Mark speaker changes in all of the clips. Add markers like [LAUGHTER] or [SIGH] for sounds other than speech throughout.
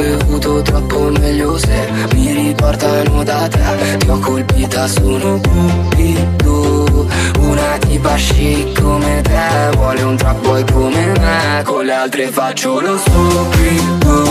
Speaker 1: bevuto troppo meglio se mi riportano da te. Ti ho colpita, sono cupido Una tipa chic come te. Vuole un trap boy come me Con le altre faccio lo stupido.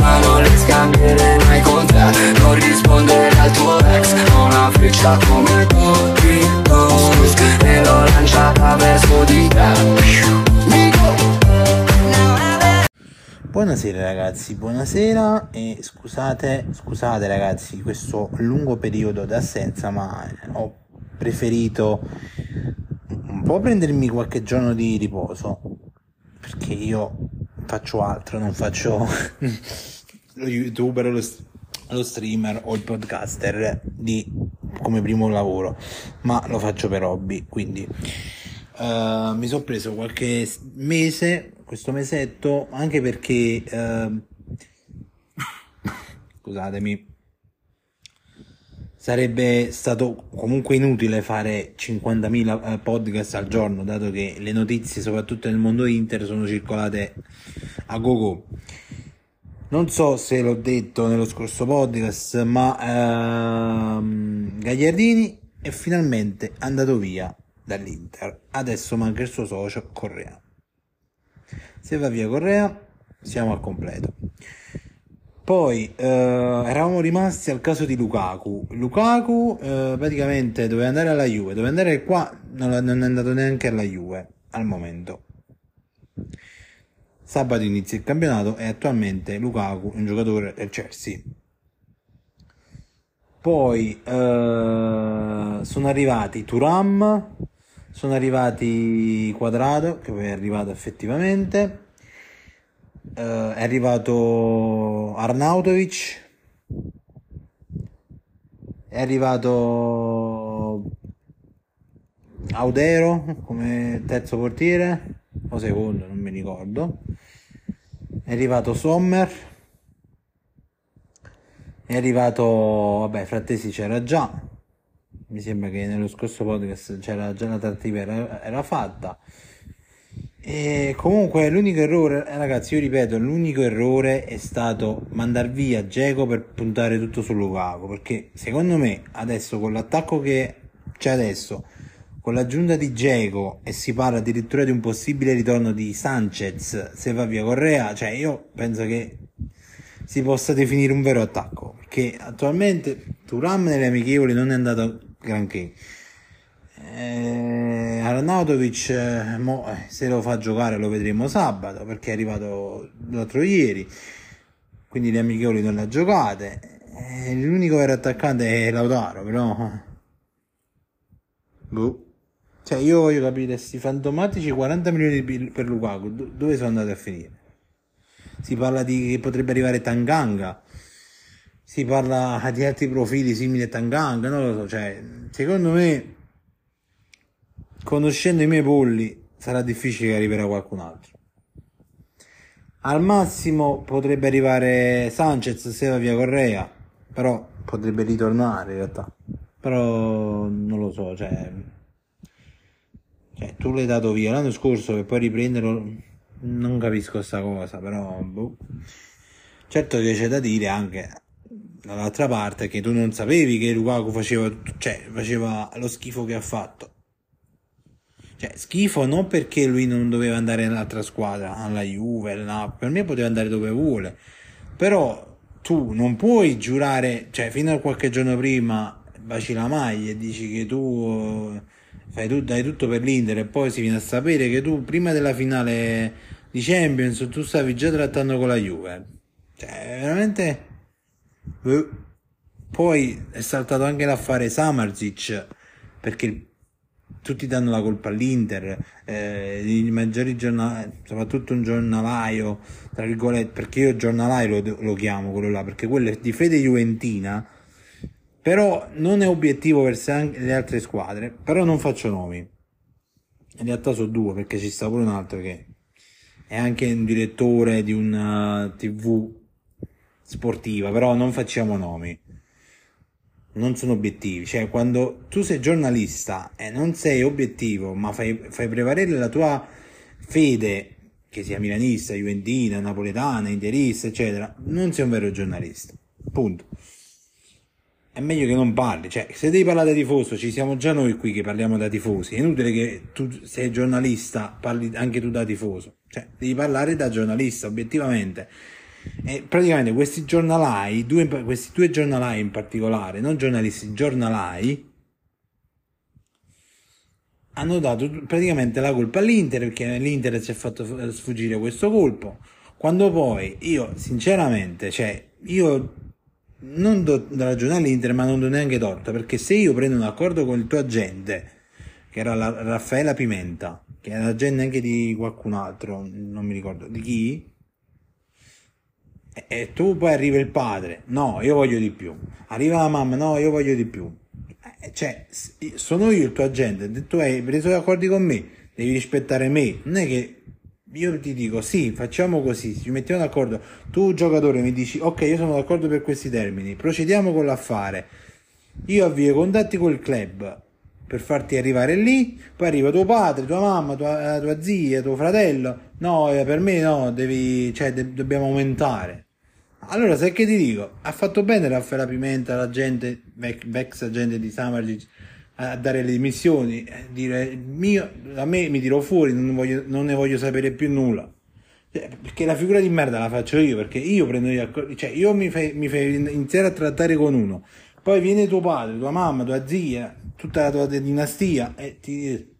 Speaker 1: Ma non le scambierei mai con te. Non rispondere al tuo ex Ho una freccia come cupido
Speaker 2: Buonasera ragazzi, buonasera. E scusate, scusate ragazzi questo lungo periodo d'assenza ma ho preferito un po' prendermi qualche giorno di riposo perché io faccio altro, non faccio [LAUGHS] lo youtuber, lo, lo streamer o il podcaster di, come primo lavoro ma lo faccio per hobby quindi uh, mi sono preso qualche mese questo mesetto anche perché eh, scusatemi sarebbe stato comunque inutile fare 50.000 eh, podcast al giorno dato che le notizie soprattutto nel mondo Inter sono circolate a gogo. Non so se l'ho detto nello scorso podcast ma ehm, Gagliardini è finalmente andato via dall'Inter. Adesso manca il suo socio Correa se va via Correa siamo al completo. Poi eh, eravamo rimasti al caso di Lukaku. Lukaku eh, praticamente doveva andare alla Juve. Doveva andare qua non, non è andato neanche alla Juve al momento. Sabato inizia il campionato e attualmente Lukaku è un giocatore del Chelsea. Poi eh, sono arrivati Turam sono arrivati Quadrado, che poi è arrivato effettivamente, uh, è arrivato Arnautovic, è arrivato Audero come terzo portiere, o secondo, non mi ricordo, è arrivato Sommer, è arrivato, vabbè, Frattesi c'era già, mi sembra che nello scorso podcast c'era già la trattativa era, era fatta. E comunque l'unico errore eh, ragazzi io ripeto l'unico errore è stato mandar via Geco per puntare tutto su Lukaku perché secondo me adesso con l'attacco che c'è adesso con l'aggiunta di Geco e si parla addirittura di un possibile ritorno di Sanchez se va via Correa cioè io penso che si possa definire un vero attacco perché attualmente Turam nelle amichevoli non è andato granché. Eh, Arnautovic eh, mo, eh, se lo fa giocare lo vedremo sabato perché è arrivato l'altro ieri quindi le amichevoli non le ha giocate eh, l'unico vero attaccante è Lautaro però boh. cioè io voglio capire questi fantomatici 40 milioni per Lukaku dove sono andati a finire si parla di che potrebbe arrivare Tanganga si parla di altri profili simili a Tanganga, non lo so, cioè, secondo me, conoscendo i miei polli, sarà difficile che arriverà qualcun altro. Al massimo potrebbe arrivare Sanchez se via Correa, però potrebbe ritornare in realtà. Però non lo so, cioè, cioè tu l'hai dato via l'anno scorso e poi riprenderlo, non capisco questa cosa, però boh. Certo che c'è da dire anche dall'altra parte che tu non sapevi che Lukaku faceva, cioè, faceva lo schifo che ha fatto. Cioè, schifo non perché lui non doveva andare nell'altra squadra, alla Juve, no, per me poteva andare dove vuole. Però tu non puoi giurare, cioè fino a qualche giorno prima baci la maglia e dici che tu fai tu, dai tutto per l'Inter e poi si viene a sapere che tu prima della finale di Champions tu stavi già trattando con la Juve. Cioè, veramente poi è saltato anche l'affare Samarzic perché tutti danno la colpa all'Inter, eh, i maggiori giornali, soprattutto un giornalaio, tra virgolette, perché io giornalaio lo, lo, chiamo quello là, perché quello è di fede juventina, però non è obiettivo verso le altre squadre, però non faccio nomi. In realtà sono due, perché ci sta pure un altro che è anche un direttore di una uh, tv sportiva, però non facciamo nomi. Non sono obiettivi, cioè quando tu sei giornalista e non sei obiettivo, ma fai, fai prevalere la tua fede che sia milanista, juventina, napoletana, interista, eccetera, non sei un vero giornalista. Punto. È meglio che non parli, cioè, se devi parlare da tifoso, ci siamo già noi qui che parliamo da tifosi. È inutile che tu sei giornalista, parli anche tu da tifoso. Cioè, devi parlare da giornalista, obiettivamente. E praticamente questi giornalai, due, questi due giornalai in particolare, non giornalisti, giornalai, hanno dato praticamente la colpa all'Inter perché l'Inter ci ha fatto sfuggire questo colpo. Quando poi io, sinceramente, cioè, io non do ragione all'Inter, ma non do neanche torto perché se io prendo un accordo con il tuo agente, che era la Raffaella Pimenta, che era l'agente anche di qualcun altro, non mi ricordo di chi, e tu poi arriva il padre, no, io voglio di più. Arriva la mamma, no, io voglio di più. Eh, cioè, sono io il tuo agente, tu hai preso gli accordi con me, devi rispettare me. Non è che io ti dico, sì, facciamo così, ci mettiamo d'accordo. Tu, giocatore, mi dici, ok, io sono d'accordo per questi termini, procediamo con l'affare. Io avvio i contatti col club per farti arrivare lì, poi arriva tuo padre, tua mamma, tua, tua zia, tuo fratello. No, eh, per me no, devi, cioè, de- dobbiamo aumentare. Allora, sai che ti dico? Ha fatto bene Raffaella Pimenta, la gente, ex agente di Samargic, a dare le dimissioni, a dire mio, a me mi tiro fuori, non, voglio, non ne voglio sapere più nulla. Cioè, perché la figura di merda la faccio io, perché io prendo gli accordi, cioè io mi fai, mi fai iniziare a trattare con uno, poi viene tuo padre, tua mamma, tua zia, tutta la tua dinastia e ti,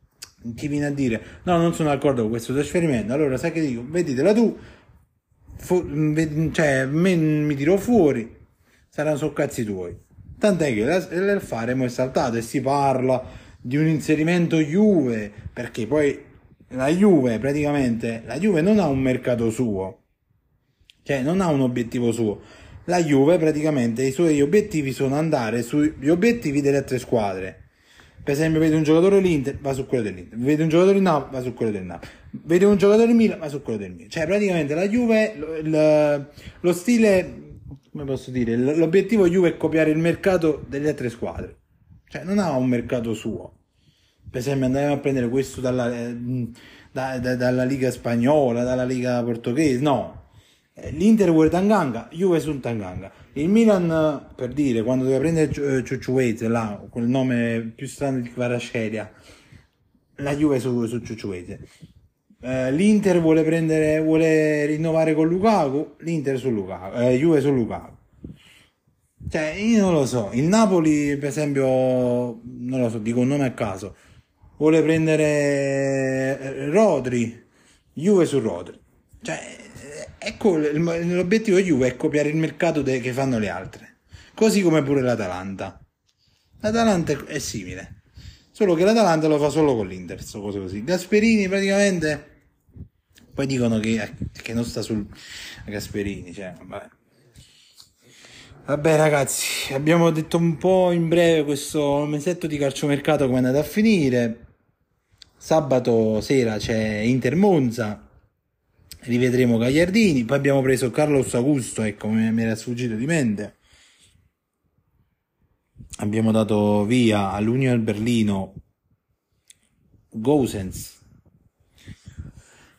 Speaker 2: ti viene a dire no, non sono d'accordo con questo trasferimento, allora sai che dico, veditela tu, fu, cioè me, mi tiro fuori, saranno so cazzi tuoi. Tant'è che l'affare è saltato e si parla di un inserimento Juve, perché poi la Juve praticamente, la Juve non ha un mercato suo, cioè non ha un obiettivo suo. La Juve praticamente i suoi obiettivi sono andare sugli obiettivi delle altre squadre. Per esempio, vede un giocatore l'Inter, va su quello dell'Inter. Vede un giocatore in Napoli, va su quello del Napoli. Vede un giocatore in Milan, va su quello del Milan. Cioè, praticamente la Juve, lo, lo stile come posso dire, l'obiettivo Juve è copiare il mercato delle altre squadre. Cioè, non ha un mercato suo. Per esempio, andiamo a prendere questo dalla, eh, da, da, dalla Liga spagnola, dalla Liga portoghese. No. Eh, L'Inter vuole Tanganga, Juve su Tanganga. Il Milan, per dire, quando doveva prendere Ciucciuese, là, quel nome più strano di Kvarascelia, la Juve su, su Ciucciuese. Eh, L'Inter vuole prendere, vuole rinnovare con Lukaku, l'Inter su Lukaku, eh, Juve su Lukaku. Cioè, io non lo so. Il Napoli, per esempio, non lo so, dico un nome a caso, vuole prendere eh, Rodri, Juve su Rodri. Cioè, ecco, l'obiettivo Juve è copiare il mercato de- che fanno le altre. Così come pure l'Atalanta. L'Atalanta è simile. Solo che l'Atalanta lo fa solo con l'Inter, cose così. Gasperini praticamente poi dicono che, che non sta sul Gasperini, cioè, vabbè. Vabbè ragazzi, abbiamo detto un po' in breve questo mesetto di calciomercato come è andato a finire. Sabato sera c'è Inter Monza, rivedremo Gagliardini, poi abbiamo preso Carlos Augusto, ecco, mi era sfuggito di mente. Abbiamo dato via all'Union Berlino Gosens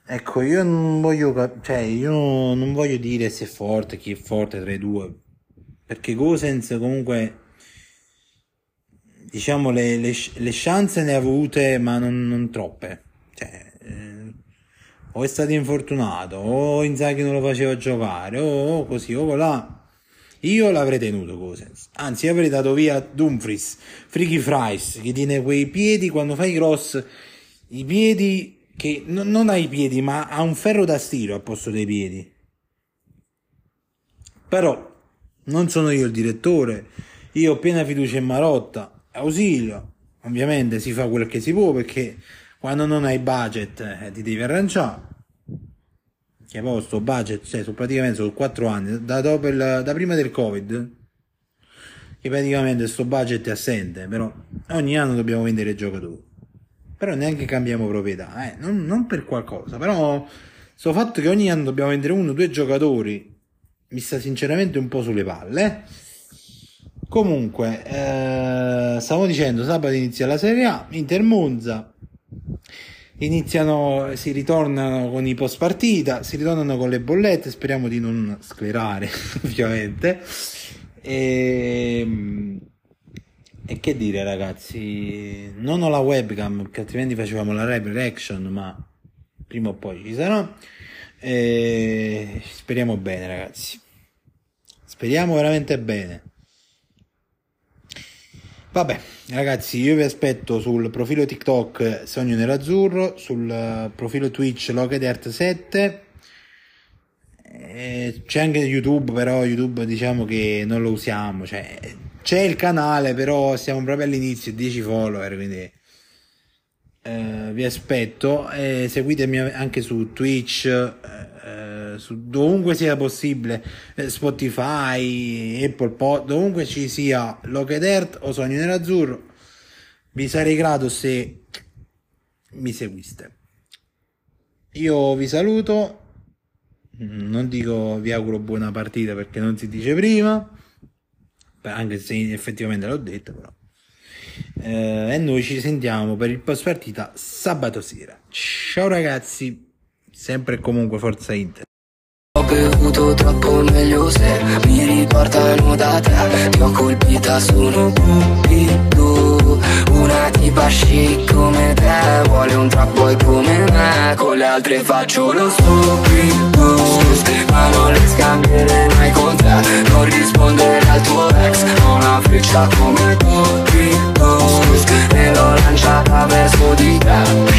Speaker 2: Ecco, io non voglio, cioè, io non voglio dire se è forte, chi è forte tra i due, perché Gosens comunque, diciamo, le, le, le chance ne ha avute, ma non, non troppe. Cioè, eh, o è stato infortunato, o Inzaghi non lo faceva giocare, o, così, o là. Io l'avrei tenuto Gosens, anzi avrei dato via Dumfries, Freaky Fries, che tiene quei piedi quando fai cross, i piedi che n- non ha i piedi, ma ha un ferro da stiro al posto dei piedi. Però non sono io il direttore, io ho piena fiducia in Marotta, ausilio. Ovviamente si fa quel che si può perché quando non hai budget eh, ti devi arrangiare. Che poi sto budget, cioè sono praticamente sono 4 anni, da, dopo il, da prima del Covid, che praticamente sto budget è assente, però ogni anno dobbiamo vendere giocatori però neanche cambiamo proprietà, eh? non, non, per qualcosa, però sto fatto che ogni anno dobbiamo vendere uno o due giocatori mi sta sinceramente un po' sulle palle. Comunque, eh, stavo dicendo, sabato inizia la Serie A, Inter Monza, iniziano, si ritornano con i post partita, si ritornano con le bollette, speriamo di non sclerare [LAUGHS] ovviamente. E, e che dire ragazzi, non ho la webcam perché altrimenti facevamo la live reaction, ma prima o poi ci sarà. E speriamo bene ragazzi, speriamo veramente bene. Vabbè, ragazzi, io vi aspetto sul profilo TikTok Sogno Nerazzurro, sul profilo Twitch Logedert7. C'è anche YouTube, però YouTube diciamo che non lo usiamo. Cioè, c'è il canale, però siamo proprio all'inizio, 10 follower, quindi eh, vi aspetto. Eh, seguitemi anche su Twitch. Eh, su dovunque sia possibile, eh, Spotify, Apple Pod, dovunque ci sia Locked Earth o Sogno Nerazzurro, vi sarei grato se mi seguiste. Io vi saluto, non dico vi auguro buona partita perché non si dice prima, anche se effettivamente l'ho detto però. Eh, e noi ci sentiamo per il post partita sabato sera. Ciao ragazzi, sempre e comunque Forza Inter.
Speaker 1: Ho bevuto troppo meglio se mi riportano da te Ti ho colpita, sono cupido Una tipa chic come te Vuole un trap boy come me Con le altre faccio lo stupido Ma non le scambierei mai con te Non rispondere al tuo ex Ho una freccia come Squid me lo lanciava verso di là